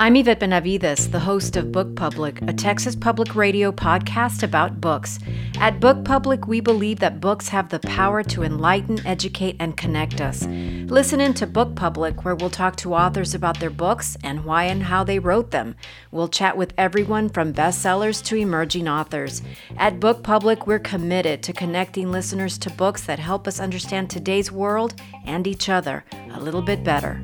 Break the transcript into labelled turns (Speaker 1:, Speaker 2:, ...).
Speaker 1: I'm Yvette Benavides, the host of Book Public, a Texas public radio podcast about books. At Book Public, we believe that books have the power to enlighten, educate, and connect us. Listen in to Book Public, where we'll talk to authors about their books and why and how they wrote them. We'll chat with everyone from bestsellers to emerging authors. At Book Public, we're committed to connecting listeners to books that help us understand today's world and each other a little bit better.